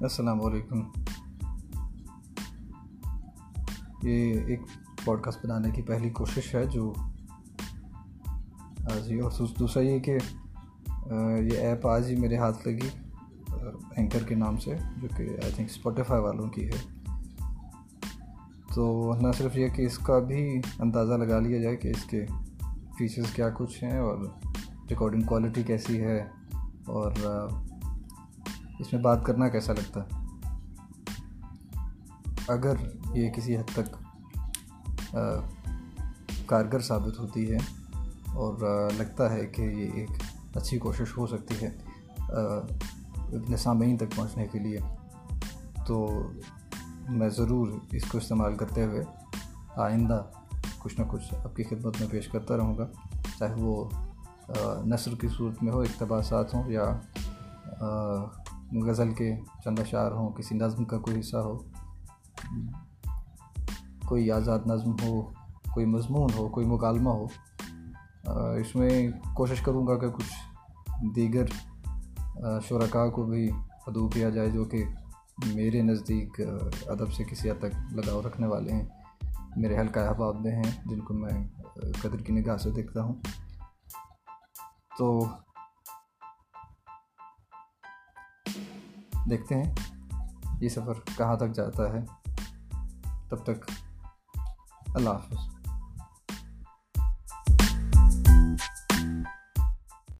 السلام علیکم۔ یہ ایک پوڈ کاسٹ بنانے کی پہلی کوشش ہے جو جی اور دوسرا یہ کہ یہ ایپ آج ہی میرے ہاتھ لگی اینکر کے نام سے، جو کہ آئی تھنک اسپوٹیفائی والوں کی ہے۔ تو نہ صرف یہ کہ اس کا بھی اندازہ لگا لیا جائے کہ اس کے فیچرز کیا کچھ ہیں، اور ریکارڈنگ کوالٹی کیسی ہے، اور اس میں بات کرنا کیسا لگتا؟ ہے اگر یہ کسی حد تک کارگر ثابت ہوتی ہے اور لگتا ہے کہ یہ ایک اچھی کوشش ہو سکتی ہے اپنے سامعین تک پہنچنے کے لیے، تو میں ضرور اس کو استعمال کرتے ہوئے آئندہ کچھ نہ کچھ آپ کی خدمت میں پیش کرتا رہوں گا، چاہے وہ نثر کی صورت میں ہو، اقتباسات ہوں یا غزل کے چند اشعار ہوں، کسی نظم کا کوئی حصہ ہو، کوئی آزاد نظم ہو، کوئی مضمون ہو، کوئی مکالمہ ہو اس میں کوشش کروں گا کہ کچھ دیگر شرکاء کو بھی ادو کیا جائے جو کہ میرے نزدیک ادب سے کسی حد تک لگاؤ رکھنے والے ہیں۔ میرے حلقہ احباب میں ہیں، جن کو میں قدر کی نگاہ سے دیکھتا ہوں۔ تو دیکھتے ہیں یہ سفر کہاں تک جاتا ہے۔ تب تک اللہ حافظ۔